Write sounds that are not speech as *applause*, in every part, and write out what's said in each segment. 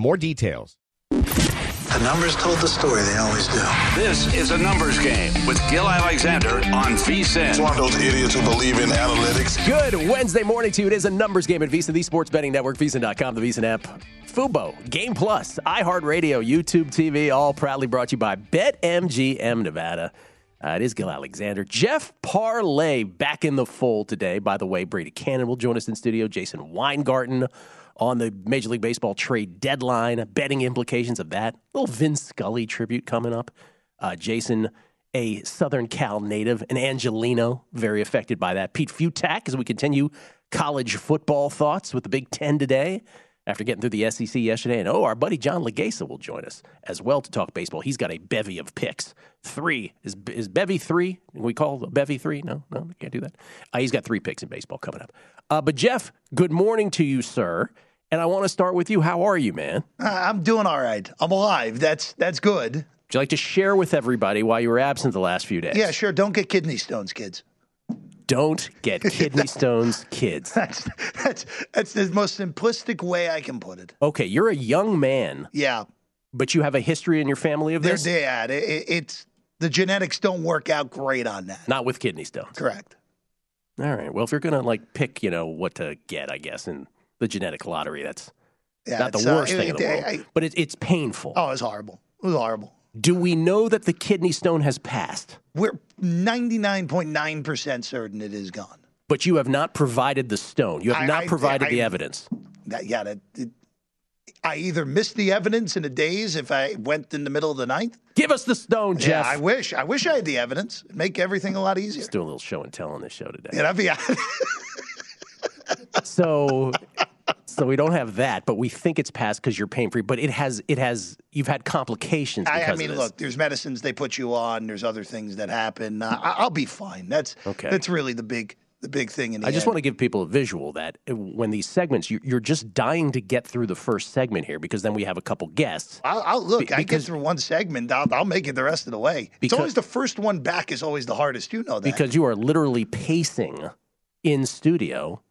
more details. The numbers told the story, they always do. This is a numbers game with Gill Alexander on VSIN. It's one of those idiots who believe in analytics. Good Wednesday morning to you. It is a numbers game at VSIN, the sports betting network, VSIN.com, the VSIN app, Fubo, Game Plus, iHeartRadio, YouTube TV, all proudly brought to you by BetMGM Nevada. Uh, it is Gill Alexander. Jeff Parles back in the fold today. By the way, Brady Kannon will join us in studio. Jason Weingarten on the Major League Baseball trade deadline, betting implications of that. A little Vin Scully tribute coming up. Uh, Jason, a Southern Cal native, and Angelino, very affected by that. Pete Fiutak, as we continue college football thoughts with the Big Ten today. After getting through the SEC yesterday, and oh, our buddy John Laghezza will join us as well to talk baseball. He's got a bevy of picks. Three is is bevy three? We call bevy three? No, no, can't do that. Uh, he's got three picks in baseball coming up. Uh, but Jeff, good morning to you, sir. And I want to start with you. How are you, man? I'm doing all right. I'm alive. That's that's good. Would you like to share with everybody why you were absent the last few days? Yeah, sure. Don't get kidney stones, kids. Don't get *laughs* kidney stones, kids. That's that's that's the most simplistic way I can put it. Okay, you're a young man, Yeah, but you have a history in your family of this. dad. It, it- it's the genetics don't work out great on that. Not with kidney stones. Correct. All right. Well, if you're gonna like pick, you know, what to get, I guess in the genetic lottery, that's Yeah, not the uh, worst thing in the world. I- but it, it's painful. oh, it's horrible. It was horrible. Do we know that the kidney stone has passed? We're 99.9 percent certain it is gone. But you have not provided the stone. You have I- not I- provided the I- evidence. That, yeah, that, it, I either missed the evidence in a daze if I went in the middle of the ninth. Give us the stone, Jeff. Yeah, I wish. I wish I had the evidence. It'd make everything a lot easier. Let's do a little show and tell on this show today. Yeah, that'd be. *laughs* *laughs* So, so we don't have that, but we think it's passed because you're pain free. But it has, it has. You've had complications because I, I mean, look, there's medicines they put you on. There's other things that happen. Uh, I, I'll be fine. That's Okay. That's really the big, the big thing in the I just end. want to give people a visual that uh, when these segments, you- you're just dying to get through the first segment here because then we have a couple guests. I'll, I'll look. Be- I get through one segment. I'll, I'll make it the rest of the way. it's always the first one back is always the hardest. You know that. because you are literally pacing in studio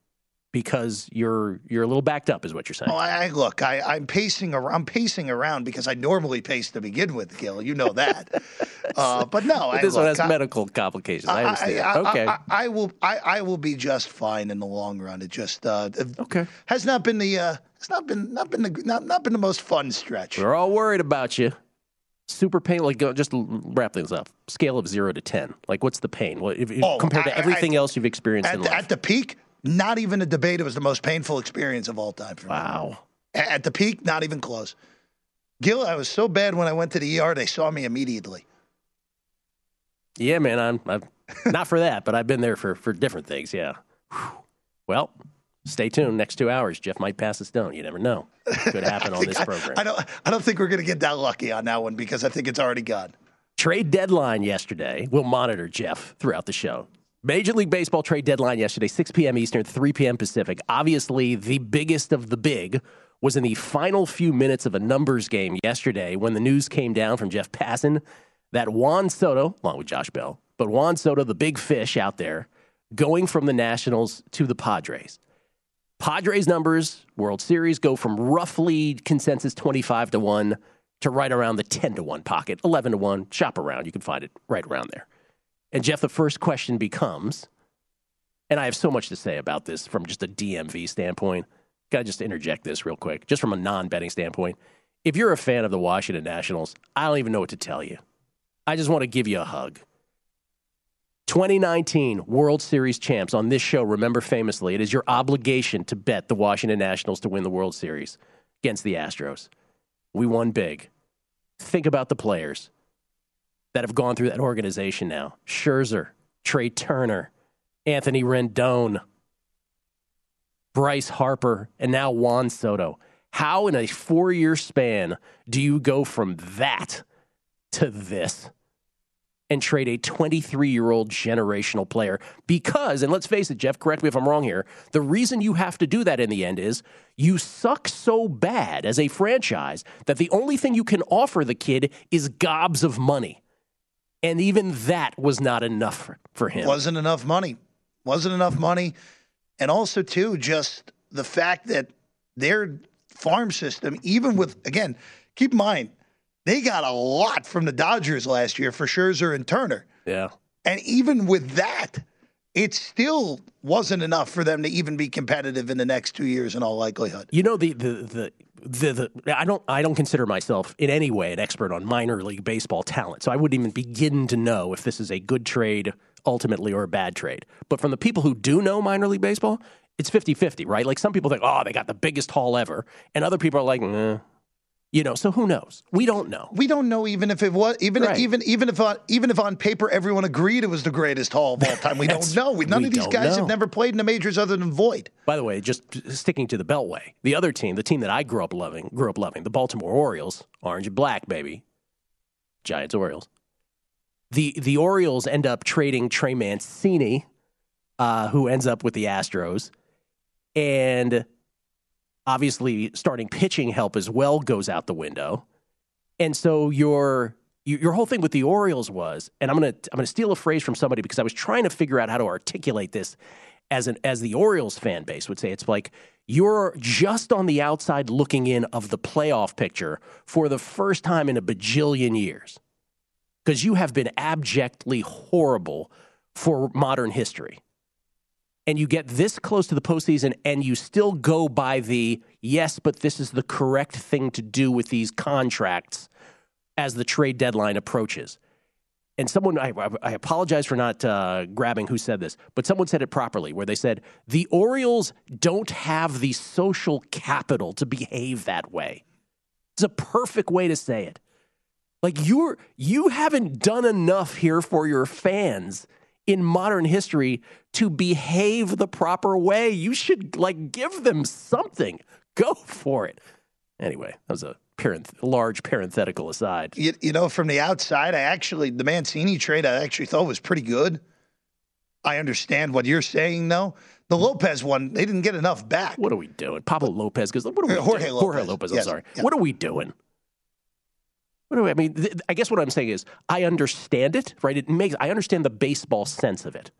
because you're you're a little backed up, is what you're saying. Oh, I, I look. I, I'm pacing. Around, I'm pacing around because I normally pace to begin with, Gill. You know that. *laughs* uh, but no, I, this one look, has I- medical complications. I, understand. I, okay. I, I will. I, I will be just fine in the long run. It just uh, Okay. has not been the. Uh, it's not been not been the not, not been the most fun stretch. We're all worried about you. Super pain. Like, just wrap things up. Scale of zero to ten. Like, what's the pain? What if, Oh, compared to everything else you've experienced in At, life? at the peak, not even a debate. It was the most painful experience of all time for me. wow. At the peak, not even close. Gill, I was so bad when I went to the ER. They saw me immediately. Yeah, man. I'm, I'm *laughs* not for that, but I've been there for for different things. Yeah. Whew. Well, stay tuned. Next two hours, Jeff might pass a stone. You never know. Could happen *laughs* on this I, program. I don't. I don't think we're going to get that lucky on that one because I think it's already gone. Trade deadline yesterday. We'll monitor Jeff throughout the show. Major League Baseball trade deadline yesterday, 6 p.m. Eastern, 3 p.m. Pacific. Obviously, the biggest of the big was in the final few minutes of a numbers game yesterday when the news came down from Jeff Passan that Juan Soto, along with Josh Bell, but Juan Soto, the big fish out there, going from the Nationals to the Padres. Padres numbers, World Series, go from roughly consensus 25 to 1 to right around the 10 to 1 pocket, 11 to 1. Shop around. You can find it right around there. And Jeff, the first question becomes and I have so much to say about this from just a DMV standpoint. Got to just interject this real quick, just from a non-betting standpoint. If you're a fan of the Washington Nationals, I don't even know what to tell you. I just want to give you a hug. 2019 World Series champs on this show, remember famously, it is your obligation to bet the Washington Nationals to win the World Series against the Astros. We won big. Think about the players that have gone through that organization now Scherzer, Trea Turner, Anthony Rendon, Bryce Harper, and now Juan Soto. How, in a four year span, do you go from that to this? and trade a 23 year old generational player. Because, and let's face it, Jeff, correct me if I'm wrong here, the reason you have to do that in the end is you suck so bad as a franchise that the only thing you can offer the kid is gobs of money. And even that was not enough for him. Wasn't enough money. Wasn't enough money. And also, too, just the fact that their farm system, even with, again, keep in mind, they got a lot from the Dodgers last year for Scherzer and Turner. Yeah. And even with that, it still wasn't enough for them to even be competitive in the next two years in all likelihood. You know the the the the, the, I don't I don't consider myself in any way an expert on minor league baseball talent, so I wouldn't even begin to know if this is a good trade ultimately or a bad trade. But from the people who do know minor league baseball, it's 50-50, right? Like some people think, "Oh, they got the biggest haul ever," and other people are like, you know, so who knows? We don't know. We don't know even if it was even right. even even if on even if on paper everyone agreed it was the greatest haul of all time. We *laughs* don't know. We, none we of these guys know. have never played in the majors other than Void. By the way, just sticking to the Beltway, the other team, the team that I grew up loving, grew up loving, the Baltimore Orioles, orange and black, baby, Giants Orioles. The the Orioles end up trading Trey Mancini, uh, who ends up with the Astros, and obviously starting pitching help as well goes out the window. And so your your whole thing with the Orioles was, and I'm gonna I'm gonna steal a phrase from somebody because I was trying to figure out how to articulate this as an as the Orioles fan base would say. It's like you're just on the outside looking in of the playoff picture for the first time in a bajillion years because you have been abjectly horrible for modern history and you get this close to the postseason and you still go by the yes, but this is the correct thing to do with these contracts as the trade deadline approaches. And someone, I, I apologize for not uh, grabbing who said this, but someone said it properly, where they said the Orioles don't have the social capital to behave that way. It's a perfect way to say it. Like you're you haven't done enough here for your fans in modern history to behave the proper way. You should like give them something. Go for it. Anyway, that was a parenth- large parenthetical aside. You, you know, from the outside, I actually the Mancini trade I actually thought was pretty good. I understand what you're saying, though. The Lopez one, they didn't get enough back. What are we doing? Pablo Lopez, because what are we Jorge doing? Lopez. Jorge Lopez, I'm yes. sorry. What are we doing? I, mean? I guess what I'm saying is I understand it, right? It makes I understand the baseball sense of it.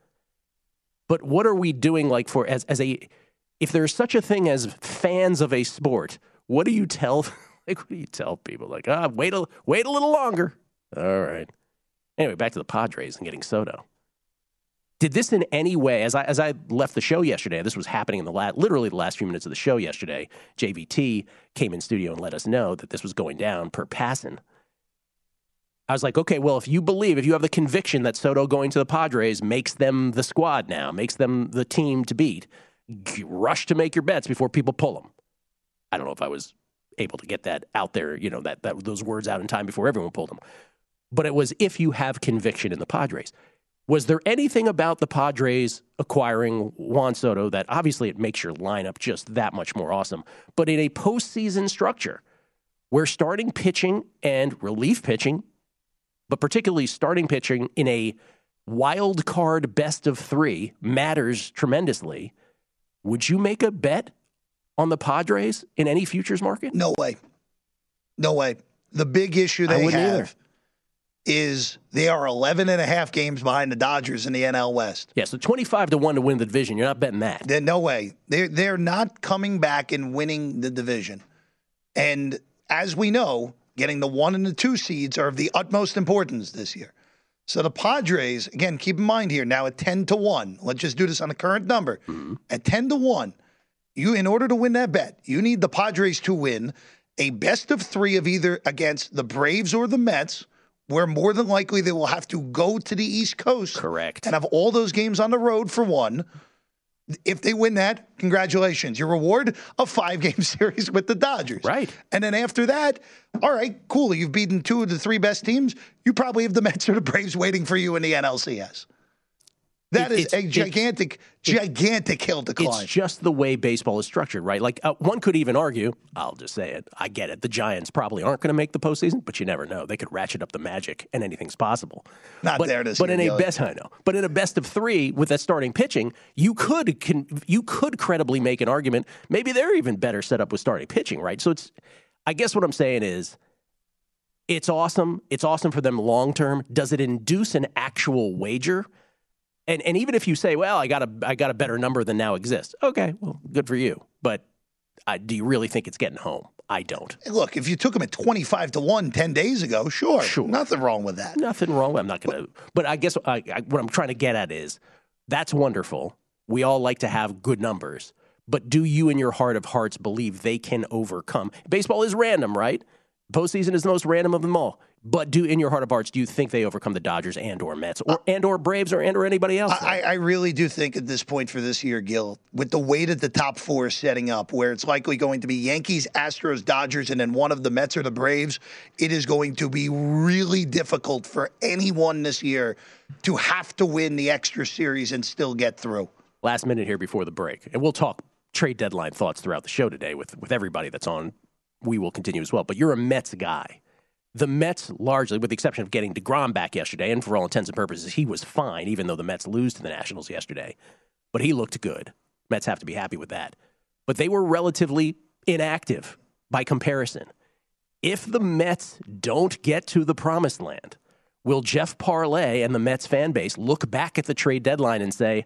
But what are we doing like for as as a if there's such a thing as fans of a sport, what do you tell *laughs* like what do you tell people like, "Ah, wait a wait a little longer." All right. Anyway, back to the Padres and getting Soto. Did this in any way, as I as I left the show yesterday, this was happening in the last, literally the last few minutes of the show yesterday. JVT came in studio and let us know that this was going down per Passan. I was like, okay, well, if you believe, if you have the conviction that Soto going to the Padres makes them the squad now, makes them the team to beat, rush to make your bets before people pull them. I don't know if I was able to get that out there, you know, that, that those words out in time before everyone pulled them. But it was if you have conviction in the Padres. Was there anything about the Padres acquiring Juan Soto that obviously it makes your lineup just that much more awesome? But in a postseason structure where starting pitching and relief pitching but particularly starting pitching in a wild card best of three matters tremendously. Would you make a bet on the Padres in any futures market? No way. No way. The big issue they have either. is they are 11 and a half games behind the Dodgers in the NL West. Yeah, so 25 to 1 to win the division. You're not betting that. Then no way. They're, they're not coming back and winning the division. And as we know, Getting the one and the two seeds are of the utmost importance this year. So the Padres, again, keep in mind here now at 10 to 1. Let's just do this on the current number. Mm-hmm. At 10 to 1, you in order to win that bet, you need the Padres to win a best of 3 of either against the Braves or the Mets, where more than likely they will have to go to the East Coast. Correct. And have all those games on the road for one. If they win that, congratulations. Your reward, a five game *laughs* series with the Dodgers. Right. And then after that, all right, cool. You've beaten two of the three best teams. You probably have the Mets or the Braves waiting for you in the NLCS. That It- is a it- gigantic, gigantic hill to climb. It's just the way baseball is structured, right? Like uh, one could even argue, I'll just say it, I get it. The Giants probably aren't going to make the postseason, but you never know. They could ratchet up the magic, and anything's possible. Not but, there this But year, in a best, I know. But in a best of three with that starting pitching, you could can, you could credibly make an argument. Maybe they're even better set up with starting pitching, right? So it's, I guess what I'm saying is. It's awesome. It's awesome for them long term. Does it induce an actual wager? And and even if you say, well, I got a I got a better number than now exists. Okay, well, good for you. But uh, do you really think it's getting home? I don't. Look, if you took them at 25 to 1 10 days ago, sure. Sure. Nothing wrong with that. Nothing wrong. I'm not going to. But I guess I, I, what I'm trying to get at is that's wonderful. We all like to have good numbers. But do you, in your heart of hearts, believe they can overcome? Baseball is random, right? Postseason is the most random of them all. But do, in your heart of hearts, do you think they overcome the Dodgers and or Mets or and or Braves or and or anybody else? I, I really do think at this point for this year, Gill, with the way that the top four is setting up, where it's likely going to be Yankees, Astros, Dodgers, and then one of the Mets or the Braves, it is going to be really difficult for anyone this year to have to win the extra series and still get through. last minute here before the break, and we'll talk trade deadline thoughts throughout the show today with with everybody that's on. We will continue as well. But you're a Mets guy. The Mets, largely, with the exception of getting Degrom back yesterday, and for all intents and purposes, he was fine, even though the Mets lose to the Nationals yesterday. But he looked good. Mets have to be happy with that. But they were relatively inactive by comparison. If the Mets don't get to the promised land, will Jeff Parles and the Mets fan base look back at the trade deadline and say,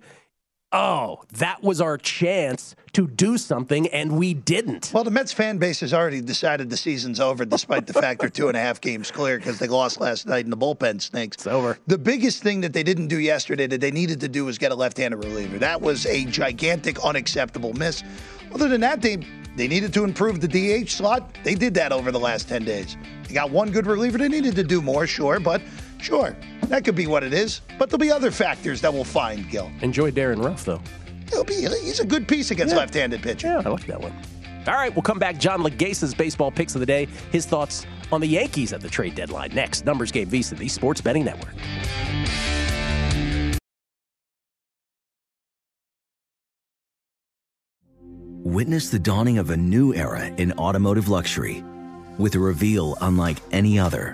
oh, that was our chance to do something and we didn't? Well, the Mets fan base has already decided the season's over, despite the fact they're two and a half games clear because they lost last night in the bullpen stinks. It's over. The biggest thing that they didn't do yesterday that they needed to do was get a left-handed reliever. That was a gigantic, unacceptable miss. Other than that, they they needed to improve the DH slot. They did that over the last 10 days. They got one good reliever. They needed to do more, sure, but sure, that could be what it is. But there'll be other factors that we'll find, Gill. Enjoy Darin Ruf, though. He'll be he's a good piece against Yeah. left-handed pitching. Yeah, I like that one. All right, we'll come back. John Laghezza's baseball picks of the day. His thoughts on the Yankees at the trade deadline. Next, Numbers Game VSIN, the Sports Betting Network. Witness the dawning of a new era in automotive luxury with a reveal unlike any other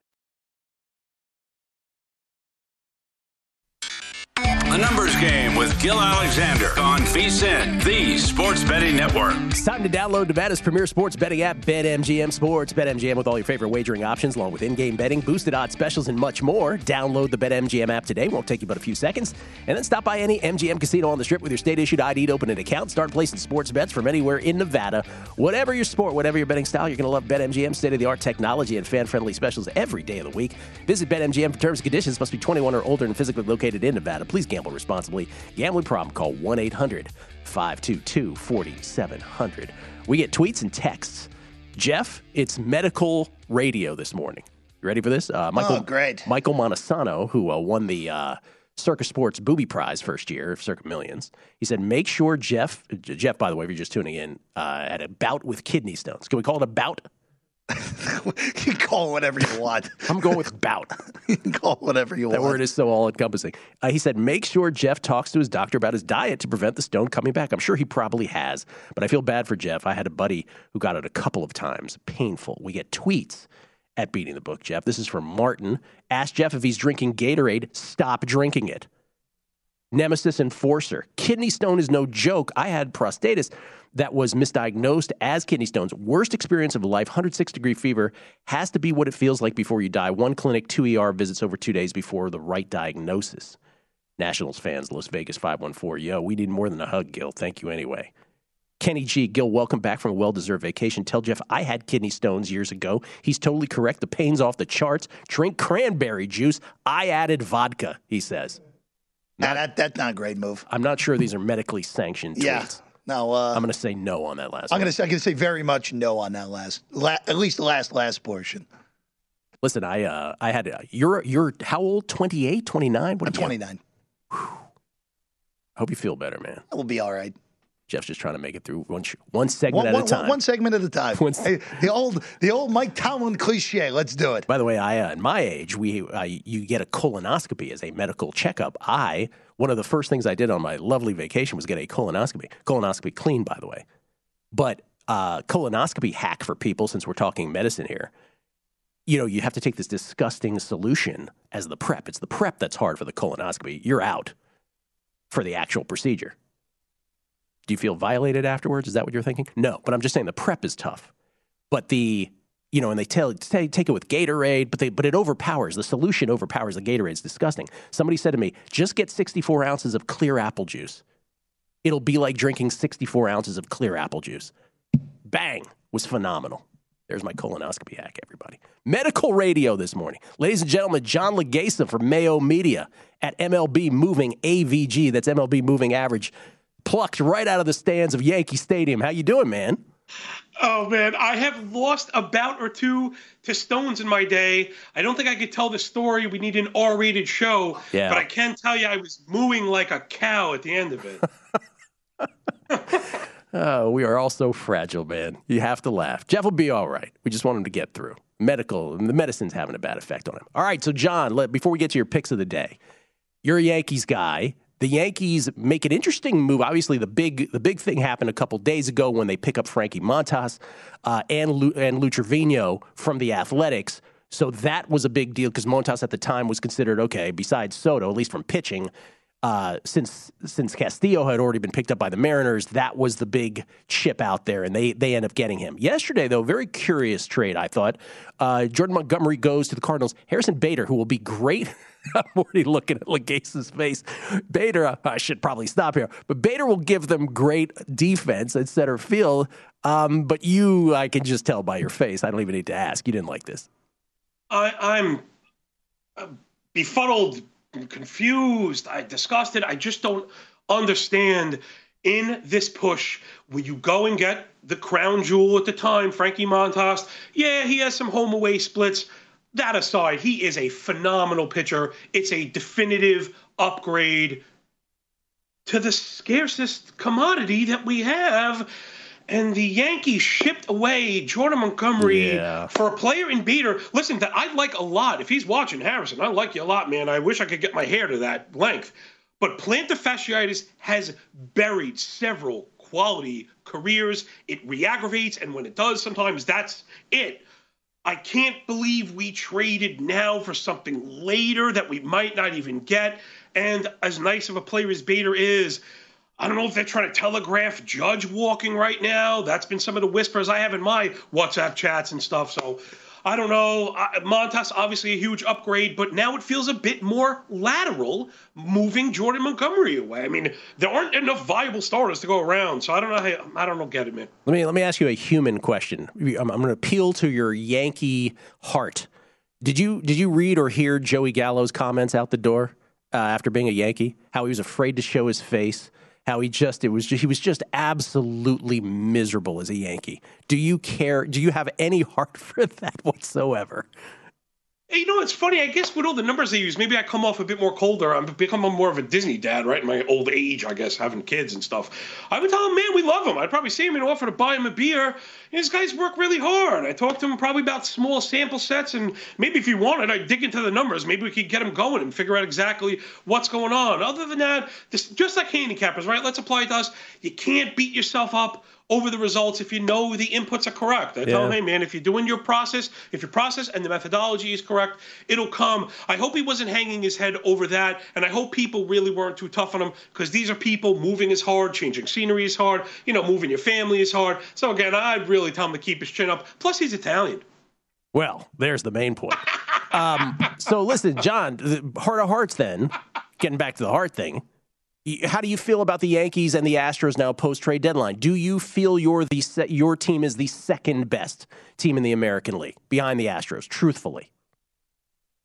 The Numbers Game with Gill Alexander on VSIN, the Sports Betting Network. It's time to download Nevada's premier sports betting app, BetMGM Sports. BetMGM with all your favorite wagering options, along with in-game betting, boosted odds specials, and much more. Download the BetMGM app today. Won't take you but a few seconds. And then stop by any MGM casino on the strip with your state-issued ID to open an account. Start placing sports bets from anywhere in Nevada. Whatever your sport, whatever your betting style, you're going to love BetMGM state-of-the-art technology and fan-friendly specials every day of the week. Visit BetMGM for terms and conditions. Must be 21 or older and physically located in Nevada. Please gamble responsibly. Gambling problem, call 1 800 522 4700. We get tweets and texts. Jeff, it's medical radio this morning. You ready for this? Uh, Michael, Oh, great. Michael Montesano, who uh, won the uh, Circa Sports Booby Prize first year of Circa Millions, he said, make sure Jeff, Jeff, by the way, if you're just tuning in, uh, at a bout with kidney stones. Can we call it a bout? *laughs* you can call whatever you want. I'm going with bout. *laughs* you can call whatever you That want. That word is so all encompassing. Uh, he said, make sure Jeff talks to his doctor about his diet to prevent the stone coming back. I'm sure he probably has, but I feel bad for Jeff. I had a buddy who got it a couple of times. Painful. We get tweets at Beating the Book, Jeff. This is from Martin. Ask Jeff if he's drinking Gatorade. Stop drinking it. Nemesis Enforcer. Kidney stone is no joke. I had prostatitis that was misdiagnosed as kidney stones. Worst experience of life, 106 degree fever. Has to be what it feels like before you die. One clinic, two ER visits over two days before the right diagnosis. Nationals fans, Las Vegas 514. Yo, we need more than a hug, Gill. Thank you anyway. Kenny G. Gill, welcome back from a well deserved vacation. Tell Jeff I had kidney stones years ago. He's totally correct. The pain's off the charts. Drink cranberry juice. I added vodka, he says. Nah, that, that's not a great move. I'm not sure these are medically sanctioned tweets. Yeah. No, uh, I'm going to say no on that last I'm gonna say, I'm gonna say very much no on that last, la- at least the last last portion. Listen, I uh, I had uh, you're you're how old? 28, 29? What I'm are you- 29. Hope you feel better, man. That will be all right. Jeff's just trying to make it through one one segment One, at one- a time. one segment at a time. *laughs* Hey, the old the old Mike Tomlin cliche. Let's do it. By the way, I uh, at my age, we uh, you get a colonoscopy as a medical checkup. I one of the first things I did on my lovely vacation was get a colonoscopy. Colonoscopy clean, by the way, but uh, colonoscopy hack for people since we're talking medicine here. You know, you have to take this disgusting solution as the prep. It's the prep that's hard for the colonoscopy. You're out for the actual procedure. Do you feel violated afterwards? Is that what you're thinking? No, but I'm just saying the prep is tough. But the you know, and they tell take it with Gatorade, but they but it overpowers the solution overpowers the Gatorade. It's disgusting. Somebody said to me, just get 64 ounces of clear apple juice. It'll be like drinking 64 ounces of clear apple juice. Bang was phenomenal. There's my colonoscopy hack, everybody. Medical radio this morning. Ladies and gentlemen, John Laghezza from Mayo Media at MLB Moving AVG. That's MLB Moving Average. Plucked right out of the stands of Yankee Stadium. How you doing, man? Oh man, I have lost a bout or two to stones in my day. I don't think I could tell the story. We need an R-rated show, Yeah. but I can tell you I was mooing like a cow at the end of it. *laughs* *laughs* Oh, we are all so fragile, man. You have to laugh. Jeff will be all right. We just want him to get through. Medical, the medicine's having a bad effect on him. All right, so John, let, before we get to your picks of the day, you're a Yankees guy. The Yankees make an interesting move. Obviously, the big the big thing happened a couple days ago when they pick up Frankie Montas uh, and Lu, and Lou Trivino from the Athletics. So that was a big deal because Montas at the time was considered okay. Besides Soto, at least from pitching, uh, since since Castillo had already been picked up by the Mariners, that was the big chip out there, and they they end up getting him. Yesterday, though, very curious trade. I thought uh, Jordan Montgomery goes to the Cardinals. Harrison Bader, who will be great. *laughs* *laughs* I'm already looking at Laghezza's face. Bader, I should probably stop here, but Bader will give them great defense at center field. Um, but you, I can just tell by your face. I don't even need to ask. You didn't like this. I, I'm uh, befuddled, confused, I disgusted. I just don't understand. In this push, will you go and get the crown jewel at the time, Frankie Montas? Yeah, he has some home away splits. That aside, he is a phenomenal pitcher. It's a definitive upgrade to the scarcest commodity that we have. And the Yankees shipped away Jordan Montgomery Yeah. for a player in Bader. Listen, that I like a lot. If he's watching Harrison, I like you a lot, man. I wish I could get my hair to that length. But plantar fasciitis has buried several quality careers. It re-aggravates, and when it does, sometimes that's it. I can't believe we traded now for something later that we might not even get. And as nice of a player as Bader is, I don't know if they're trying to telegraph Judge walking right now. That's been some of the whispers I have in my WhatsApp chats and stuff. So I don't know. Montas obviously a huge upgrade, but now it feels a bit more lateral, moving Jordan Montgomery away. I mean, there aren't enough viable starters to go around, so I don't know. How, I don't know. Get it, man. Let me let me ask you a human question. I'm, I'm going to appeal to your Yankee heart. Did you did you read or hear Joey Gallo's comments out the door uh, after being a Yankee? How he was afraid to show his face how he just it was just, he was just absolutely miserable as a Yankee. Do you care? Do you have any heart *laughs* for that whatsoever? You know, it's funny. I guess with all the numbers they use, maybe I come off a bit more colder. I'm becoming more of a Disney dad, right? In my old age, I guess, having kids and stuff. I would tell him, man, we love him. I'd probably see him and offer to buy him a beer. These guys work really hard. I talked to him probably about small sample sets, and maybe if he wanted, I'd dig into the numbers. Maybe we could get him going and figure out exactly what's going on. Other than that, just like handicappers, right? Let's apply it to us. You can't beat yourself up over the results if you know the inputs are correct. I yeah. tell him, hey man, if you're doing your process, if your process and the methodology is correct, it'll come. I hope he wasn't hanging his head over that, and I hope people really weren't too tough on him because these are people moving is hard, changing scenery is hard, you know, moving your family is hard. So again, I'd really tell him to keep his chin up. Plus, he's Italian. Well, there's the main point. um, so listen, John, heart of hearts. Then, getting back to the heart thing how do you feel about the Yankees and the Astros now post trade deadline? Do you feel your the your team is the second best team in the American League behind the Astros? Truthfully,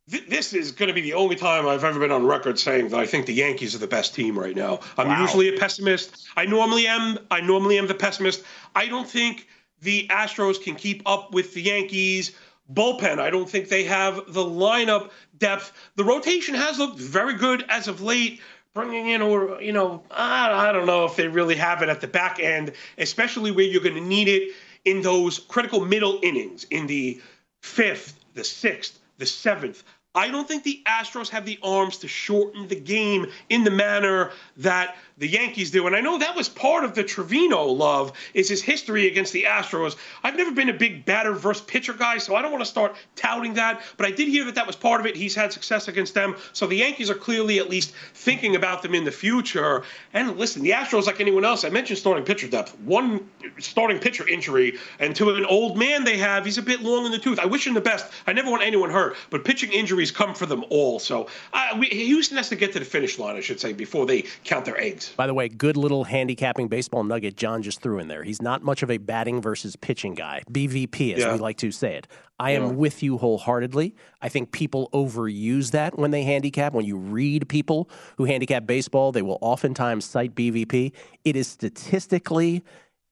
this is going to be the only time I've ever been on record saying that I think the Yankees are the best team right now. I'm wow. usually a pessimist. I normally am. I normally am the pessimist. I don't think the Astros can keep up with the Yankees bullpen. I don't think they have the lineup depth. The rotation has looked very good as of late bringing in, or you know, I, I don't know if they really have it at the back end, especially where you're going to need it in those critical middle innings in the fifth, the sixth, the seventh. I don't think the Astros have the arms to shorten the game in the manner that the Yankees do. And I know that was part of the Trivino love is his history against the Astros. I've never been a big batter versus pitcher guy, so I don't want to start touting that. But I did hear that that was part of it. He's had success against them, so the Yankees are clearly at least thinking about them in the future. And listen, the Astros, like anyone else, I mentioned starting pitcher depth. One starting pitcher injury, and to an old man they have, he's a bit long in the tooth. I wish him the best. I never want anyone hurt, but pitching injuries come for them all. So uh, we, Houston has to get to the finish line, I should say, before they count their eggs. By the way, good little handicapping baseball nugget John just threw in there. He's not much of a batting versus pitching guy, BVP, as yeah. we like to say it. I am yeah. with you wholeheartedly. I think people overuse that when they handicap. When you read people who handicap baseball, they will oftentimes cite BVP. It is statistically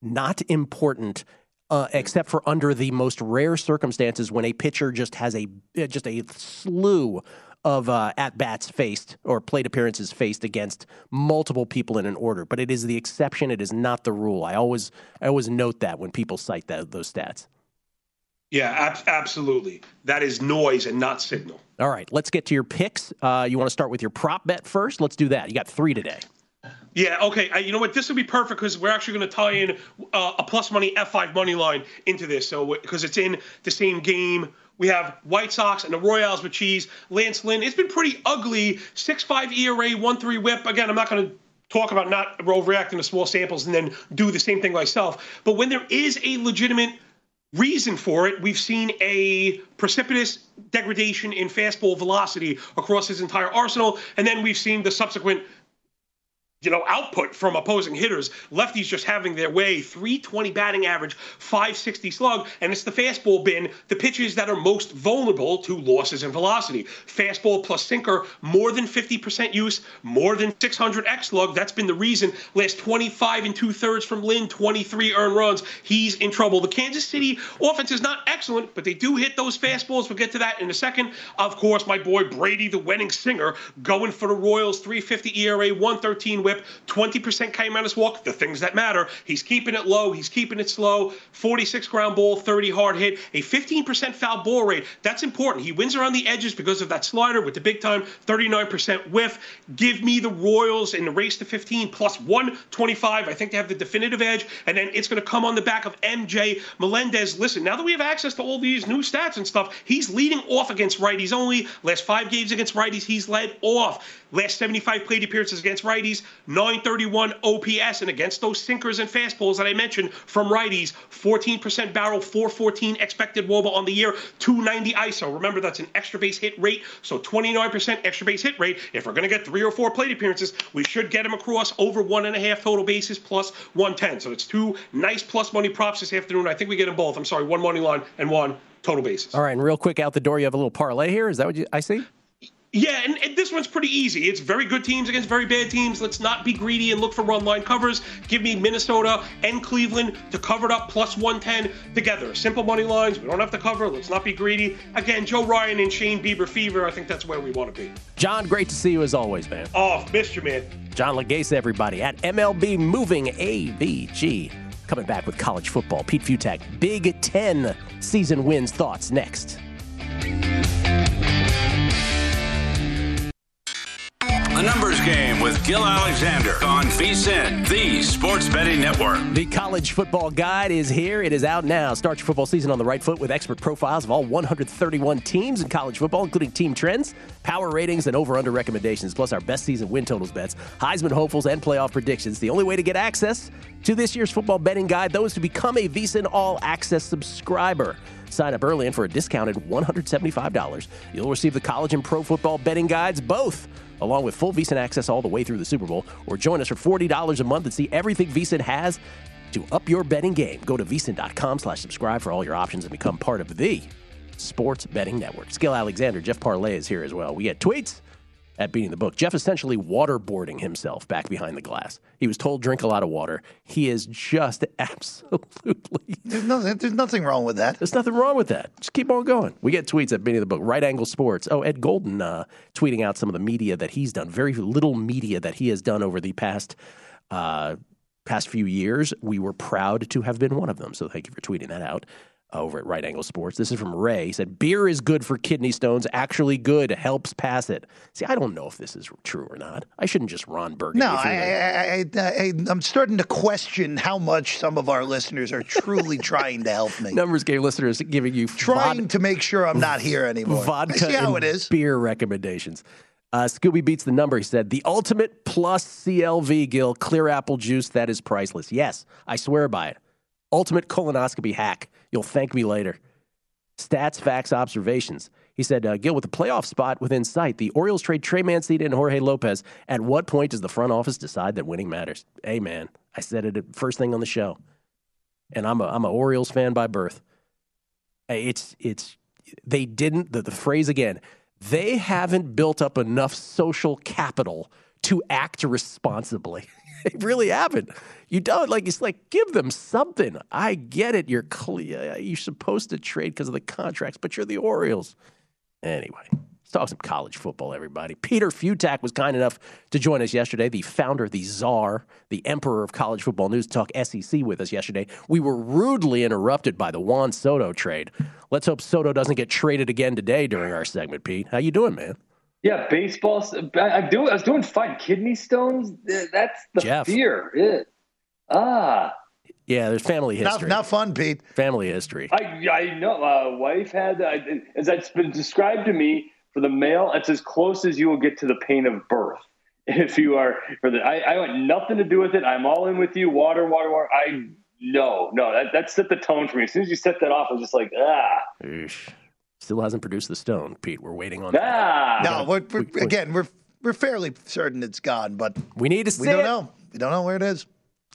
not important uh, except for under the most rare circumstances when a pitcher just has a just a slew of uh, at bats faced or plate appearances faced against multiple people in an order, but it is the exception. It is not the rule. I always I always note that when people cite that those stats. Yeah, ab- absolutely. That is noise and not signal. All right, let's get to your picks. Uh, you want to start with your prop bet first? Let's do that. You got three today. Yeah, okay. I, you know what? This would be perfect because we're actually going to tie in uh, a plus money F5 money line into this. So, because it's in the same game we have White Sox and the Royals with cheese. Lance Lynn. It's been pretty ugly. 6-5 ERA, 1-3 WHIP. Again, I'm not going to talk about not overreacting to small samples and then do the same thing myself. But when there is a legitimate reason for it, we've seen a precipitous degradation in fastball velocity across his entire arsenal, and then we've seen the subsequent you know, output from opposing hitters. Lefties just having their way. 320 batting average, 560 slug, and it's the fastball bin, the pitches that are most vulnerable to losses in velocity. Fastball plus sinker, more than 50% use, more than 600 X slug. That's been the reason. Last 25 and two thirds from Lynn, 23 earned runs. He's in trouble. The Kansas City offense is not excellent, but they do hit those fastballs. We'll get to that in a second. Of course, my boy Brady, the wedding singer, going for the Royals, 350 ERA, 113 whip. Whip, 20% K minus walk, the things that matter. He's keeping it low, he's keeping it slow. 46 ground ball, 30 hard hit, a 15% foul ball rate. That's important. He wins around the edges because of that slider with the big time 39% whiff. Give me the Royals in the race to 15 plus 125. I think they have the definitive edge, and then it's going to come on the back of MJ Melendez. Listen, now that we have access to all these new stats and stuff, he's leading off against righties only. Last five games against righties, he's led off. Last 75 plate appearances against righties, 931 OPS, and against those sinkers and fastballs that I mentioned from righties, 14% barrel, 414 expected wOBA on the year, 290 ISO. Remember, that's an extra base hit rate, so 29% extra base hit rate. If we're going to get three or four plate appearances, we should get him across over one and a half total bases plus 110. So it's two nice plus money props this afternoon. I think we get them both. I'm sorry, one money line and one total bases. All right, and real quick out the door, you have a little parlay here. Is that what you, I see? Yeah, and, and, this one's pretty easy. It's very good teams against very bad teams. Let's not be greedy and look for run line covers. Give me Minnesota and Cleveland to cover it up plus 110 together. Simple money lines. We don't have to cover. Let's not be greedy. Again, Joe Ryan and Shane Bieber fever. I think that's where we want to be. John, great to see you as always, man. Oh, missed you, man. John Laghezza, everybody at MLB Moving AVG. Coming back with college football. Pete Fiutak, Big Ten season wins thoughts next. A numbers game with Gill Alexander on VSIN, the Sports Betting Network. The College Football Guide is here. It is out now. Start your football season on the right foot with expert profiles of all 131 teams in college football, including team trends, power ratings, and over under recommendations, plus our best season win totals bets, Heisman hopefuls, and playoff predictions. The only way to get access to this year's football betting guide, though, is to become a VSIN All Access subscriber. Sign up early and for a discounted $175, you'll receive the college and pro football betting guides both along with full VSIN access all the way through the Super Bowl, or join us for $40 a month and see everything VSIN has to up your betting game. Go to VSIN.com slash subscribe for all your options and become part of the Sports Betting Network. Gill Alexander, Jeff Parles is here as well. We get tweets at beating the book. Jeff essentially waterboarding himself back behind the glass. He was told drink a lot of water. He is just *laughs* absolutely. There's nothing. There's nothing wrong with that. There's nothing wrong with that. Just keep on going. We get tweets at beating the book. Right Angle Sports. Oh, Ed Golden uh, tweeting out some of the media that he's done. Very little media that he has done over the past. Uh, past few years, we were proud to have been one of them. So thank you for tweeting that out over at Right Angle Sports. This is from Ray. He said, Beer is good for kidney stones, actually good, helps pass it. See, I don't know if this is true or not. I shouldn't just Ron Burgundy. No, I, I, I, am starting to question how much some of our listeners are truly trying to help me. *laughs* Numbers game listeners giving you trying vod- to make sure I'm not here anymore. *laughs* Vodka I see how it is. Beer recommendations. Uh, Scooby beats the number. He said, The ultimate plus CLV, Gill, clear apple juice, that is priceless. Yes, I swear by it. Ultimate colonoscopy hack. You'll thank me later. Stats, facts, observations. He said, uh, Gill, with the playoff spot within sight, the Orioles trade Trey Mancini and Jorge Lopez. At what point does the front office decide that winning matters? Hey, man, I said it first thing on the show. And I'm a, I'm an Orioles fan by birth. It's, it's, they didn't, the, the phrase again, they haven't built up enough social capital to act responsibly. *laughs* *laughs* they really haven't. You don't like. It's like give them something. I get it. You're clear. You're supposed to trade because of the contracts, but you're the Orioles. Anyway, let's talk some college football, everybody. Peter Fiutak was kind enough to join us yesterday. The founder, the czar, the emperor of college football news, talk SEC with us yesterday. We were rudely interrupted by the Juan Soto trade. Let's hope Soto doesn't get traded again today during our segment. Pete, how you doing, man? Yeah, baseball. I, do. I was doing fine. Kidney stones. That's the Jeff. fear. It, ah. Yeah, there's family history. Not, not fun, Pete. Family history. I I know. Uh, wife had, uh, as that's been described to me, for the male, it's as close as you will get to the pain of birth. *laughs* If you are for the, I, I want nothing to do with it. I'm all in with you. Water, water, water. I no, no. That that set the tone for me. As soon as you set that off, I was just like, ah. Eesh. Still hasn't produced the stone, Pete. We're waiting on ah. that. No, we're, we're, we, again, we're we're fairly certain it's gone, but we need to see. We don't it. know. We don't know where it is.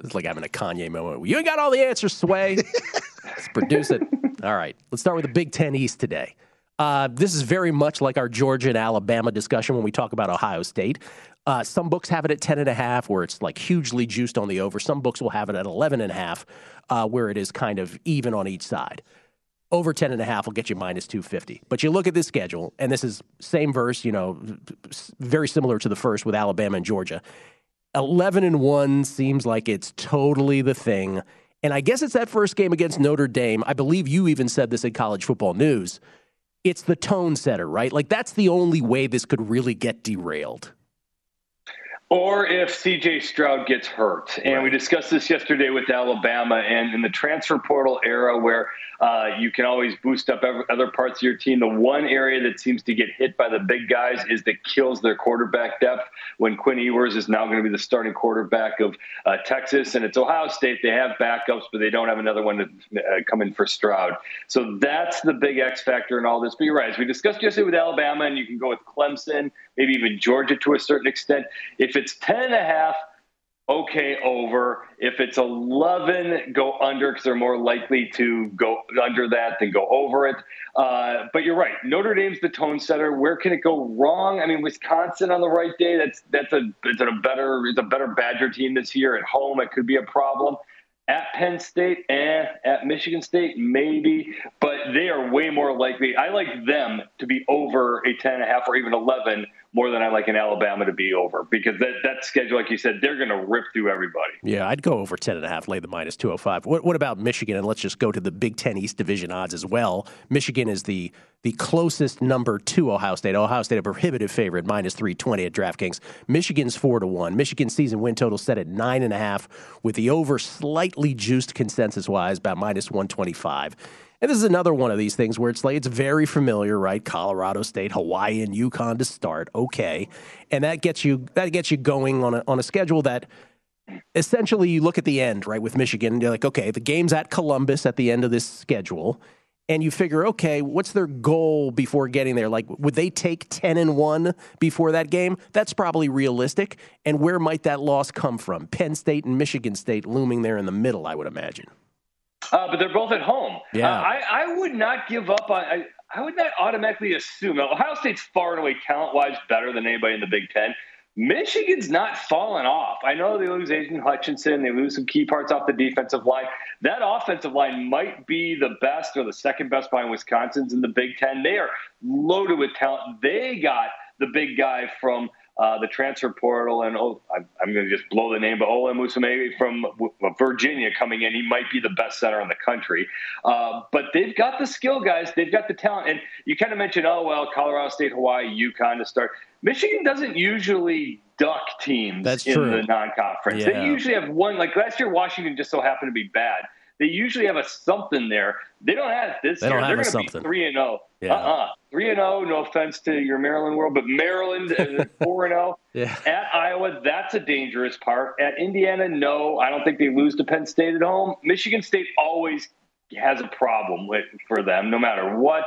It's like having a Kanye moment. You ain't got all the answers, Sway. *laughs* let's produce it. All right. Let's start with the Big Ten East today. Uh, this is very much like our Georgia and Alabama discussion when we talk about Ohio State. Uh, some books have it at 10 and a half where it's like hugely juiced on the over. Some books will have it at 11 and a half uh, where it is kind of even on each side over 10 and a half will get you minus 250 but you look at this schedule and this is same verse you know very similar to the first with alabama and georgia 11 and 1 seems like it's totally the thing. And I guess it's that first game against Notre Dame. I believe you even said this in college football news. It's the tone setter, right? Like that's the only way this could really get derailed. Or if CJ Stroud gets hurt. And we discussed this yesterday with Alabama and in the transfer portal era where uh, you can always boost up other parts of your team. The one area that seems to get hit by the big guys is that kills their quarterback depth when Quinn Ewers is now going to be the starting quarterback of uh, Texas. And it's Ohio State. They have backups, but they don't have another one to uh, come in for Stroud. So that's the big X factor in all this. But you're right. As we discussed yesterday with Alabama, and you can go with Clemson, maybe even Georgia to a certain extent. If it's 10 and a half, okay, over. If it's 11, go under because they're more likely to go under that than go over it. Uh, but you're right. Notre Dame's the tone setter. Where can it go wrong? I mean, Wisconsin on the right day. That's that's a it's a better it's a better Badger team this year. At home, it could be a problem. At Penn State and eh, at Michigan State, maybe, but they are way more likely. I like them to be over a 10 and a half or even 11 more than I like in Alabama to be over because that, that schedule, like you said, they're going to rip through everybody. Yeah, I'd go over 10 and a half, lay the minus 205. What, what about Michigan? And let's just go to the Big Ten East Division odds as well. Michigan is the the closest number to Ohio State. Ohio State a prohibitive favorite, minus 320 at DraftKings. Michigan's 4 to 1. Michigan's season win total set at 9.5, with the over slightly juiced consensus wise, about minus 125. And this is another one of these things where it's like it's very familiar, right? Colorado State, Hawaii, and UConn to start. Okay, and that gets you that gets you going on a on a schedule that essentially you look at the end, right? With Michigan, and you're like, okay, the game's at Columbus at the end of this schedule. And you figure, okay, what's their goal before getting there? Like, would they take 10 and 1 before that game? That's probably realistic. And where might that loss come from? Penn State and Michigan State looming there in the middle, I would imagine. Uh, but they're both at home. Yeah. Uh, I, I would not give up on. I, I would not automatically assume. Ohio State's far and away talent wise better than anybody in the Big Ten. Michigan's not falling off. I know they lose Aidan Hutchinson, they lose some key parts off the defensive line. That offensive line might be the best or the second best behind Wisconsin's in the Big Ten. They are loaded with talent. They got the big guy from uh, the transfer portal, and oh, I'm, I'm going to just blow the name, but Ola Musume from Virginia coming in. He might be the best center in the country. Uh, but they've got the skill, guys. They've got the talent. And you kind of mentioned, oh, well, Colorado State, Hawaii, UConn to start. Michigan doesn't usually duck teams That's in true. the non-conference. Yeah. They usually have one. Like last year, Washington just so happened to be bad. They usually have a something there. They don't have this They year. don't have They're going to be something. three and zero. Yeah. Uh-uh. Three and zero. No offense to your Maryland world, but Maryland *laughs* four and oh. zero. At Iowa, that's a dangerous part. At Indiana, no, I don't think they lose to Penn State at home. Michigan State always has a problem with for them, no matter what.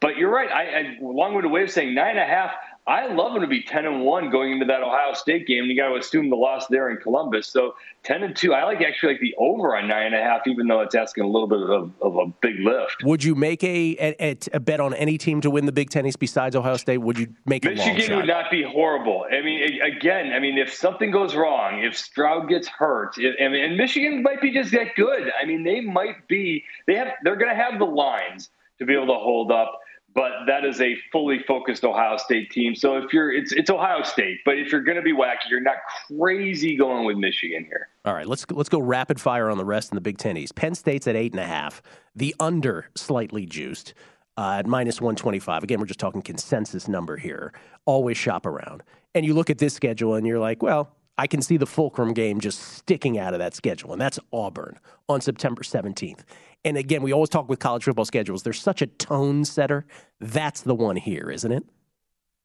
But you're right. I, I long-winded way of saying nine and a half. I love them to be ten and one going into that Ohio State game. You got to assume the loss there in Columbus. So ten and two. I like actually like the over on nine and a half, even though it's asking a little bit of, of a big lift. Would you make a, a, a bet on any team to win the Big Ten East besides Ohio State? Would you make a long Michigan would not be horrible. I mean, a- again, I mean, if something goes wrong, if Stroud gets hurt, if, I mean, and Michigan might be just that good. I mean, they might be. They have. They're going to have the lines to be able to hold up. But that is a fully focused Ohio State team. So if you're, it's it's Ohio State. But if you're going to be wacky, you're not crazy going with Michigan here. All right, let's let's go rapid fire on the rest in the Big Ten East. Penn State's at eight and a half. The under slightly juiced uh, at minus one twenty five. Again, we're just talking consensus number here. Always shop around, and you look at this schedule and you're like, well, I can see the fulcrum game just sticking out of that schedule, and that's Auburn on September seventeenth. And again, we always talk with college football schedules. There's such a tone setter. That's the one here, isn't it?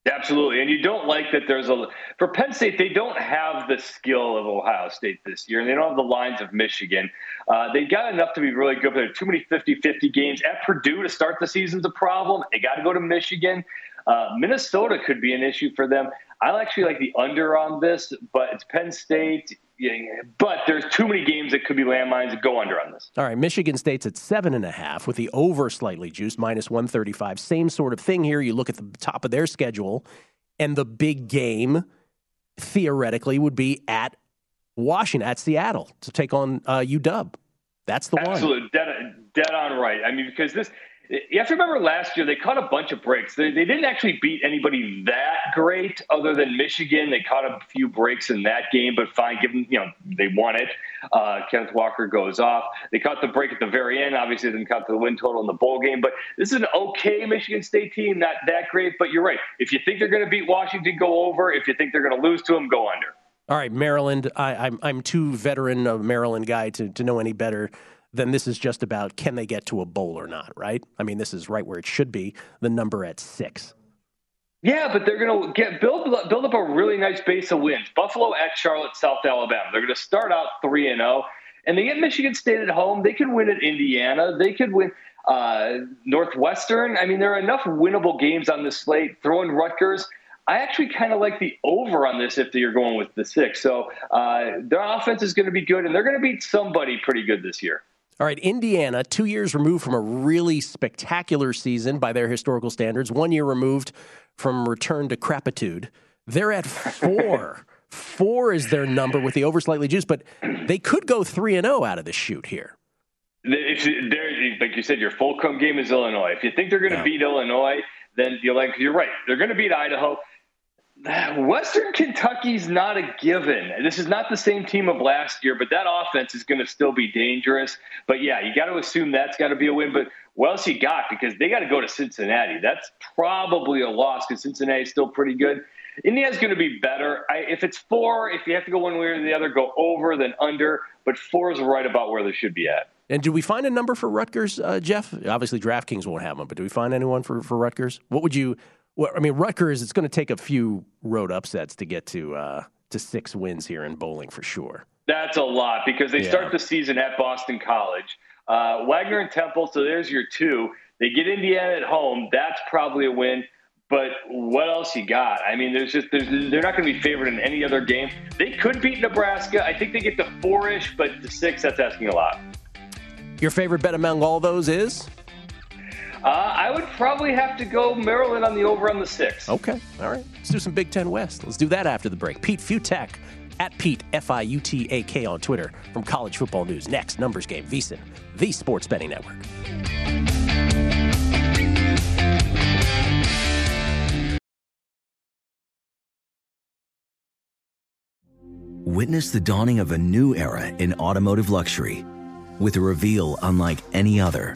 Absolutely. And you don't like that there's a for Penn State, they don't have the skill of Ohio State this year, and they don't have the lines of Michigan. Uh, they got enough to be really good, but there are too many 50 50 games. At Purdue to start the season's a problem. They got to go to Michigan. Uh, Minnesota could be an issue for them. I actually like the under on this, but it's Penn State. Yeah, but there's too many games that could be landmines. That go under on this. All right, Michigan State's at seven and a half with the over slightly juiced, minus 135. Same sort of thing here. You look at the top of their schedule, and the big game theoretically would be at Washington, at Seattle to take on uh, UW. That's the one. Absolutely, dead, dead on right. I mean, because this, you have to remember last year they caught a bunch of breaks. They, they, didn't actually beat anybody that great, other than Michigan. They caught a few breaks in that game, but fine, given you know they won it. Uh, Kenneth Walker goes off. They caught the break at the very end. Obviously, didn't count the win total in the bowl game, but this is an okay Michigan State team, not that great. But you're right. If you think they're going to beat Washington, go over. If you think they're going to lose to them, go under. All right, Maryland. I, am I'm, I'm too veteran a Maryland guy to, to know any better than this is just about can they get to a bowl or not, right? I mean, this is right where it should be. The number at six. Yeah, but they're going to get build build up a really nice base of wins. Buffalo at Charlotte, South Alabama. They're going to start out three and zero, oh, and they get Michigan State at home. They could win at Indiana. They could win uh, Northwestern. I mean, there are enough winnable games on this slate. Throwing Rutgers. I actually kind of like the over on this if you're going with the six. So uh, their offense is going to be good, and they're going to beat somebody pretty good this year. All right, Indiana, two years removed from a really spectacular season by their historical standards, one year removed from return to crapitude. They're at four. *laughs* four is their number with the over slightly juice, but they could go 3 and 0 out of the shoot here. If like you said, your fulcrum game is Illinois. If you think they're going to yeah. beat Illinois, then you're like, you're right. They're going to beat Idaho. Western Kentucky's not a given. This is not the same team of last year, but that offense is going to still be dangerous. But yeah, you got to assume that's got to be a win. But what else you got? Because they got to go to Cincinnati. That's probably a loss because Cincinnati's still pretty good. Indiana's going to be better. I, if it's four, if you have to go one way or the other, go over than under. But four is right about where they should be at. And do we find a number for Rutgers, uh, Jeff? Obviously, DraftKings won't have one, but do we find anyone for, for Rutgers? What would you well, I mean, Rutgers. It's going to take a few road upsets to get to uh, to six wins here in bowling for sure. That's a lot because they yeah. start the season at Boston College, uh, Wagner and Temple. So there's your two. They get Indiana at home. That's probably a win. But what else you got? I mean, there's just there's, they're not going to be favored in any other game. They could beat Nebraska. I think they get to four-ish, but to six, that's asking a lot. Your favorite bet among all those is? Uh, I would probably have to go Maryland on the over on the six. Okay. All right. Let's do some Big Ten West. Let's do that after the break. Pete Fiutak at Pete, F I U T A K on Twitter from College Football News. Next, Numbers Game, VSIN, the Sports Betting Network. Witness the dawning of a new era in automotive luxury with a reveal unlike any other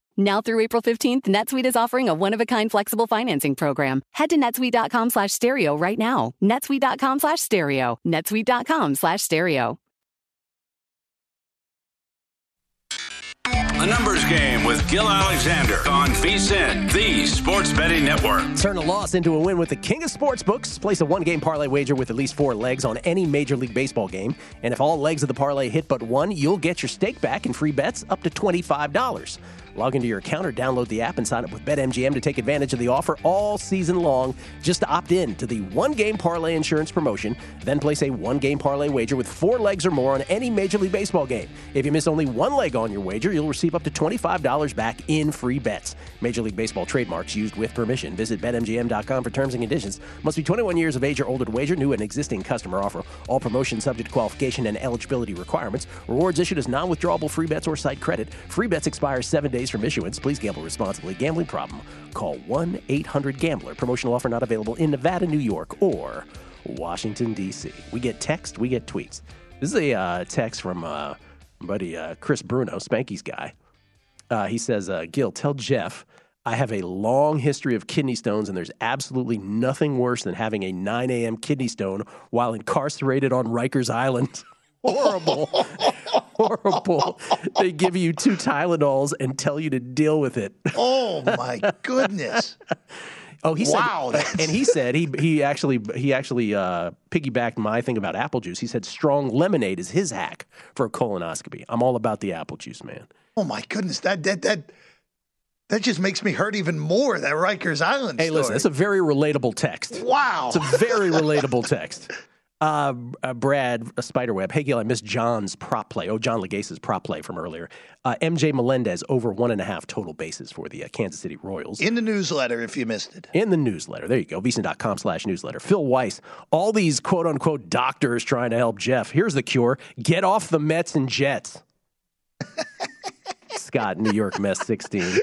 Now through April 15th, NetSuite is offering a one-of-a-kind flexible financing program. Head to netsuite.com slash stereo right now. netsuite.com slash stereo. netsuite.com slash stereo. A numbers game with Gill Alexander on VSIN, the Sports Betting Network. Turn a loss into a win with the king of sports books. Place a one game parlay wager with at least four legs on any Major League Baseball game. And if all legs of the parlay hit but one, you'll get your stake back and free bets up to $25. Log into your account or download the app and sign up with BetMGM to take advantage of the offer all season long. Just to opt in to the one game parlay insurance promotion, then place a one game parlay wager with four legs or more on any Major League Baseball game. If you miss only one leg on your wager, you'll receive up to $25 back in free bets. Major League Baseball trademarks used with permission. Visit BetMGM.com for terms and conditions. Must be 21 years of age or older to wager. New and existing customer offer. All promotions subject to qualification and eligibility requirements. Rewards issued as non withdrawable free bets or site credit. Free bets expire seven days from issuance. Please gamble responsibly. Gambling problem? Call 1 800 Gambler. Promotional offer not available in Nevada, New York, or Washington, D.C. We get text, we get tweets. This is a uh, text from uh, buddy uh, Chris Bruno, Spanky's guy. Uh, he says, uh, Gill, tell Jeff I have a long history of kidney stones, and there's absolutely nothing worse than having a 9 a.m. kidney stone while incarcerated on Rikers Island. *laughs* *laughs* Horrible. *laughs* Horrible. They give you two Tylenols and tell you to deal with it. *laughs* Oh my goodness. Oh, he Wow, said, that's- and he said he he actually he actually uh, piggybacked my thing about apple juice. He said strong lemonade is his hack for a colonoscopy. I'm all about the apple juice, man. Oh my goodness. That that that that just makes me hurt even more. That Rikers Island. Hey, listen, story. it's a very relatable text. wow. It's a very relatable text. Uh, uh, Brad, a spiderweb. Hey, Gill, I missed John's prop play. Oh, John Laghezza's prop play from earlier. Uh, MJ Melendez over one and a half total bases for the uh, Kansas City Royals. In the newsletter, if you missed it. in the newsletter. There you go, vsin.com slash newsletter. Phil Weiss, all these quote unquote doctors trying to help Jeff. Here's the cure get off the Mets and Jets. *laughs* Scott, New York Mets 16.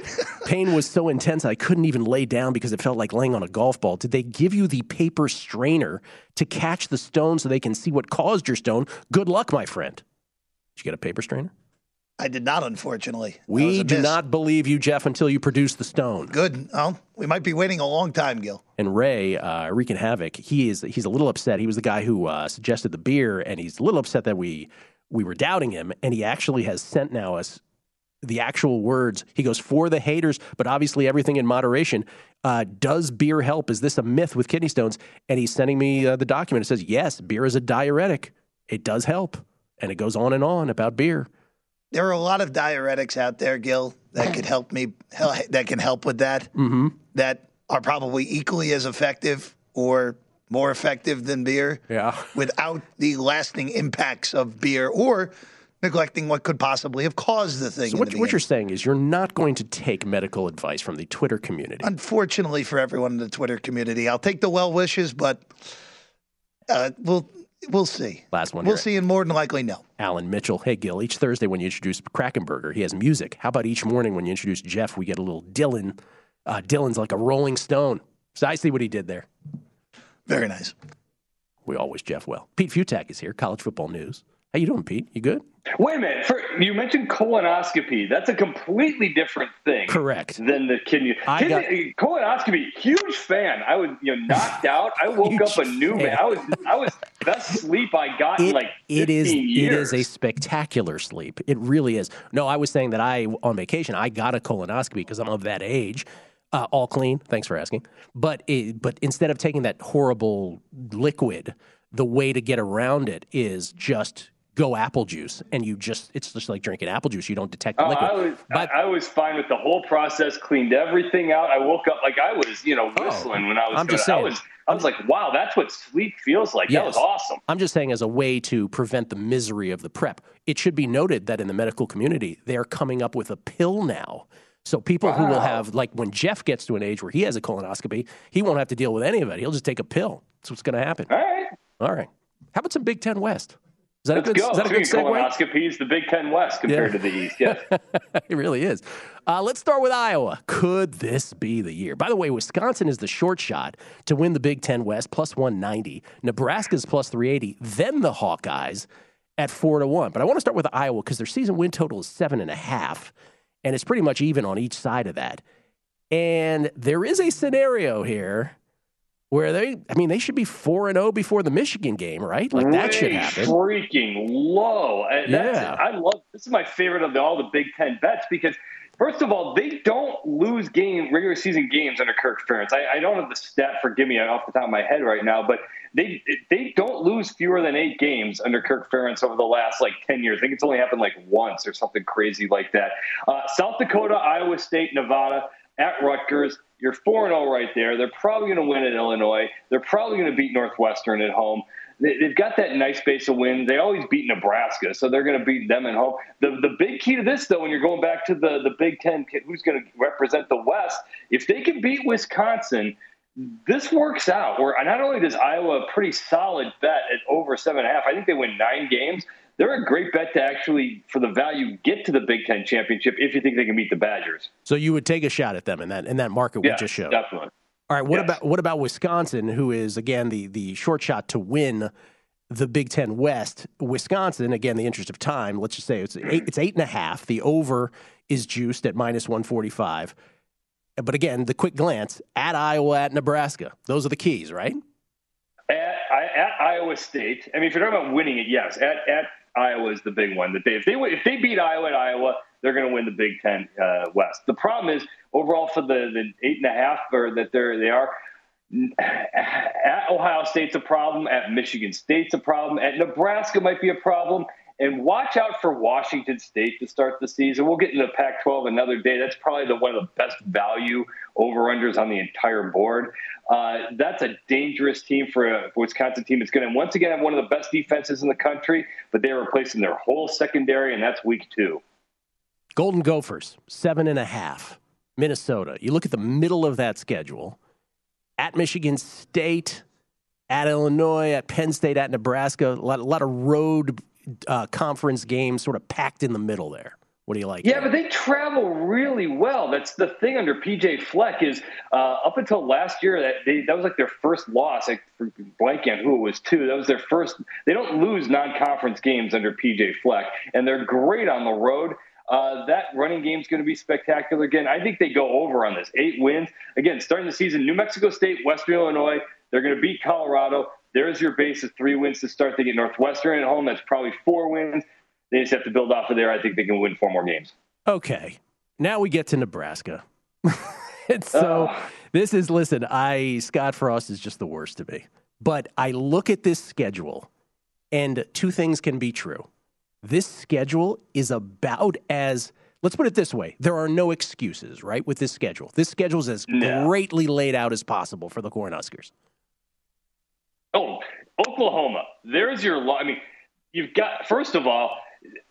Pain was so intense I couldn't even lay down because it felt like laying on a golf ball. Did they give you the paper strainer to catch the stone so they can see what caused your stone? Good luck, my friend. Did you get a paper strainer? I did not, unfortunately. We do miss. not believe you, Jeff, until you produce the stone. Good. Oh, we might be waiting a long time, Gill. And Ray, uh, wreaking havoc, he is he's a little upset. He was the guy who uh, suggested the beer, and he's a little upset that we we were doubting him. And he actually has sent now us the actual words. He goes for the haters, but obviously everything in moderation. Uh, does beer help? Is this a myth with kidney stones? And he's sending me uh, the document. It says yes, beer is a diuretic. It does help, and it goes on and on about beer. There are a lot of diuretics out there, Gill, that could help me. That can help with that. Mm-hmm. That are probably equally as effective or more effective than beer. Yeah. Without the lasting impacts of beer or neglecting what could possibly have caused the thing. So what, the what you're saying is you're not going to take medical advice from the Twitter community. Unfortunately for everyone in the Twitter community, I'll take the well wishes, but uh, we'll we'll see. Last one We'll here. see, and more than likely, no. Alan Mitchell. Hey, Gill, each Thursday when you introduce Krakenberger, he has music. How about each morning when you introduce Jeff, we get a little Dylan? Uh, Dylan's like a rolling stone. So I see what he did there. Very nice. We always Jeff well. Pete Fiutak is here, college football news. How you doing, Pete? You good? Wait a minute. For, you mentioned colonoscopy. That's a completely different thing. Correct. Than the kidney. I kidney colonoscopy. Huge fan. I was you know knocked out. I woke up a new man. I was I was best sleep I got in like 15 it is years. it is a spectacular sleep. It really is. No, I was saying that I on vacation I got a colonoscopy because I'm of that age. Uh, all clean. Thanks for asking. But it, but instead of taking that horrible liquid, the way to get around it is just go apple juice, and you just it's just like drinking apple juice. You don't detect the Oh, liquid. I was I, I was fine with the whole process. Cleaned everything out. I woke up like I was, you know, oh, whistling when I was. Oh, I'm just saying. I was. I was like, wow, that's what sleep feels like. That was awesome. I'm just saying, as a way to prevent the misery of the prep, it should be noted that in the medical community, they're coming up with a pill now. So people who will have, like when Jeff gets to an age where he has a colonoscopy, he won't have to deal with any of it. He'll just take a pill. That's what's going to happen. All right. All right. How about some Big Ten West? Is that Let's a good? go. Is that a good segue? colonoscopies, the Big Ten West compared Yeah. to the East. Yes. *laughs* it really is. Uh, let's start with Iowa. Could this be the year? By the way, Wisconsin is the short shot to win the Big Ten West, plus 190. Nebraska's plus 380. Then the Hawkeyes at 4 to 1. But I want to start with Iowa because their season win total is 7.5, and it's pretty much even on each side of that. And there is a scenario here where they, I mean, they should be 4 and 0 before the Michigan game, right? Like that should Way happen. Freaking low. And Yeah. I love this is my favorite of the, all the Big Ten bets because First of all, they don't lose game regular season games under Kirk Ferentz. I, I don't have the stat. Forgive me off the top of my head right now, but they they don't lose fewer than eight games under Kirk Ferentz over the last like ten years. I think it's only happened like once or something crazy like that. Uh, South Dakota, Iowa State, Nevada, at Rutgers. You're 4 0 right there. They're probably going to win at Illinois. They're probably going to beat Northwestern at home. They've got that nice base of wins. They always beat Nebraska, so they're going to beat them at home. The, the big key to this, though, when you're going back to the, the Big Ten, who's going to represent the West, if they can beat Wisconsin, this works out. Where not only does Iowa a pretty solid bet at over seven and a half, I think they win nine games they're a great bet to actually, for the value, get to the Big Ten championship if you think they can beat the Badgers. So you would take a shot at them in that in that market yeah, we just showed. Definitely. All right. What yes. about what about Wisconsin, who is again the the short shot to win the Big Ten West? Wisconsin, again, the interest of time. Let's just say it's eight, it's eight and a half. The over is juiced at minus one forty five. But again, the quick glance at Iowa, at Nebraska. Those are the keys, right? At, at Iowa State. I mean, if you're talking about winning it, yes. At at Iowa is the big one. That they if they if they beat Iowa at Iowa, they're going to win the Big Ten uh, West. The problem is overall for the the eight and a half or that they're they are at Ohio State's a problem. At Michigan State's a problem. At Nebraska might be a problem. And watch out for Washington State to start the season. We'll get into Pac 12 another day. That's probably the, one of the best value over unders on the entire board. Uh, that's a dangerous team for a Wisconsin team. It's going to once again have one of the best defenses in the country, but they're replacing their whole secondary, and that's week two. Golden Gophers, seven and a half. Minnesota. You look at the middle of that schedule at Michigan State, at Illinois, at Penn State, at Nebraska. A lot, a lot of road uh, conference games sort of packed in the middle there. What do you like? Yeah, but they travel really well. That's the thing under PJ Fleck is uh, up until last year that they, that was like their first loss. Blank on who it was too. That was their first. They don't lose non-conference games under PJ Fleck, and they're great on the road. Uh, that running game is going to be spectacular again. I think they go over on this. Eight wins again, starting the season. New Mexico State, Western Illinois. They're going to beat Colorado. There's your base of three wins to start. They get Northwestern at home. That's probably four wins. They just have to build off of there. I think they can win four more games. Okay. Now we get to Nebraska. *laughs* and so uh, this is, listen, I, Scott Frost is just the worst to me. But I look at this schedule, and two things can be true. This schedule is about as let's put it this way there are no excuses right with this schedule this schedule is as no. greatly laid out as possible for the cornhuskers Oh, Oklahoma. There's your. I mean, you've got. First of all,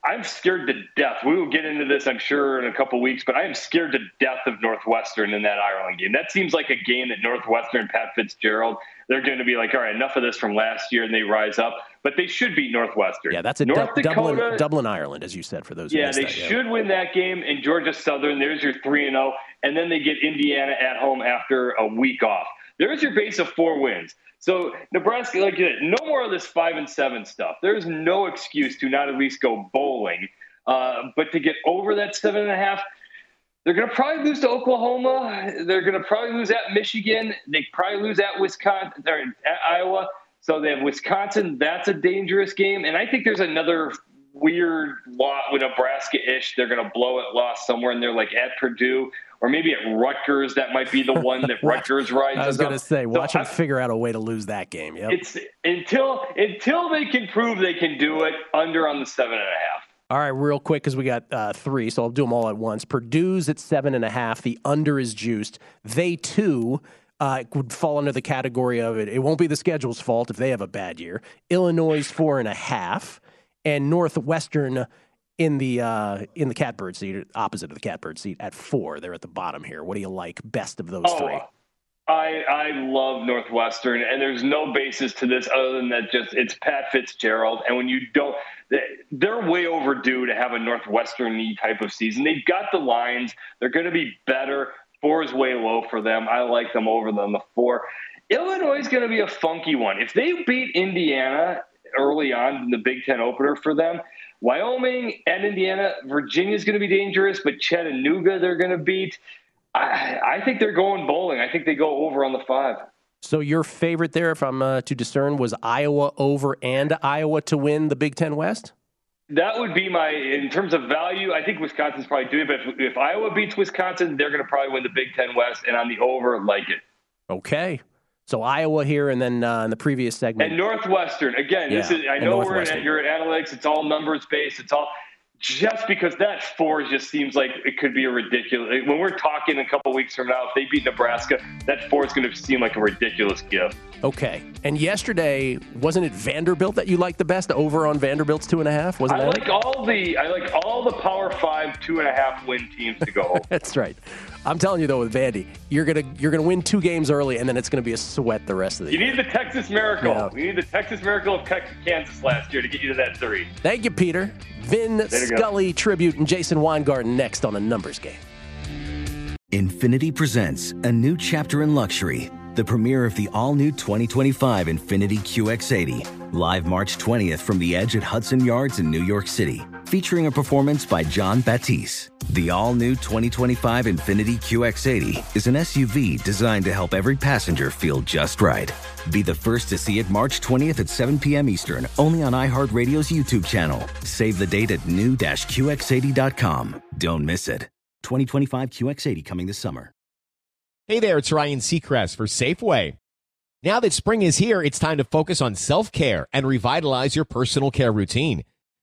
I'm scared to death. We will get into this, I'm sure, in a couple weeks, but I am scared to death of Northwestern in that Ireland game. That seems like a game that Northwestern, Pat Fitzgerald, they're going to be like, all right, enough of this from last year, and they rise up. But they should beat Northwestern. Yeah, that's a North du- Dakota, Dublin, Dublin, Ireland, as you said, for those. Yeah, they that, should yeah. win that game. And Georgia Southern, there's your three and zero, oh, and then they get Indiana at home after a week off. There's your base of four wins. So Nebraska, like no more of this five and seven stuff. There's no excuse to not at least go bowling. Uh, but to get over that seven and a half, they're going to probably lose to Oklahoma. They're going to probably lose at Michigan. They probably lose at Wisconsin or at Iowa. So they have Wisconsin. That's a dangerous game. And I think there's another weird lot with Nebraska-ish. They're going to blow it lost somewhere and they're like at Purdue or maybe at Rutgers, that might be the one that *laughs* Rutgers rides. I was going to say, watch so them I, figure out a way to lose that game. Yep. It's until until they can prove they can do it under on the seven and a half. All right, real quick because we got uh, three, so I'll do them all at once. Purdue's at seven and a half. The under is juiced. They too uh, would fall under the category of it. It won't be the schedule's fault if they have a bad year. Illinois four and a half, and Northwestern in the uh, in the catbird seat, opposite of the catbird seat at four. They're at the bottom here. What do you like best of those oh, three? I I love Northwestern, and there's no basis to this other than that. Just it's Pat Fitzgerald, and when you don't, they're way overdue to have a Northwestern type of season. They've got the lines; they're going to be better. Four is way low for them. I like them over than the four. Illinois is going to be a funky one. If they beat Indiana early on in the Big Ten opener for them, Wyoming and Indiana, Virginia is going to be dangerous, but Chattanooga they're going to beat. I, I, think they're going bowling. I think they go over on the five. So your favorite there, if I'm uh, to discern, was Iowa over and Iowa to win the Big Ten West. That would be my in terms of value. I think Wisconsin's probably doing it, but if, if Iowa beats Wisconsin, they're going to probably win the Big Ten West, and on the over, like it. Okay. So Iowa here, and then uh, in the previous segment, and Northwestern again. Yeah, this is I know we're in, you're at analytics. It's all numbers based. It's all just because that four just seems like it could be a ridiculous. When we're talking a couple weeks from now, if they beat Nebraska, that four is going to seem like a ridiculous gift. Okay. And yesterday, wasn't it Vanderbilt that you liked the best? Over on Vanderbilt's two and a half? Wasn't I that? like all the I like all the Power Five two and a half win teams to go. *laughs* That's right. I'm telling you though, with Vandy, you're gonna you're gonna win two games early, and then it's gonna be a sweat the rest of the You year. You need the Texas Miracle. Yeah. We need the Texas Miracle of Kansas last year to get you to that three. Thank you, Peter. Vin you go. Scully tribute and Jason Weingarten next on a numbers game. Infiniti presents a new chapter in luxury, the premiere of the all new 2025 Infiniti QX80, live March 20th from the edge at Hudson Yards in New York City, featuring a performance by Jon Batiste. The all new 2025 Infiniti QX80 is an SUV designed to help every passenger feel just right. Be the first to see it March 20th at 7 p.m. Eastern, only on iHeartRadio's YouTube channel. Save the date at new-QX80.com. Don't miss it. 2025 QX80 coming this summer. Hey there, it's Ryan Seacrest for Safeway. Now that spring is here, it's time to focus on self care and revitalize your personal care routine.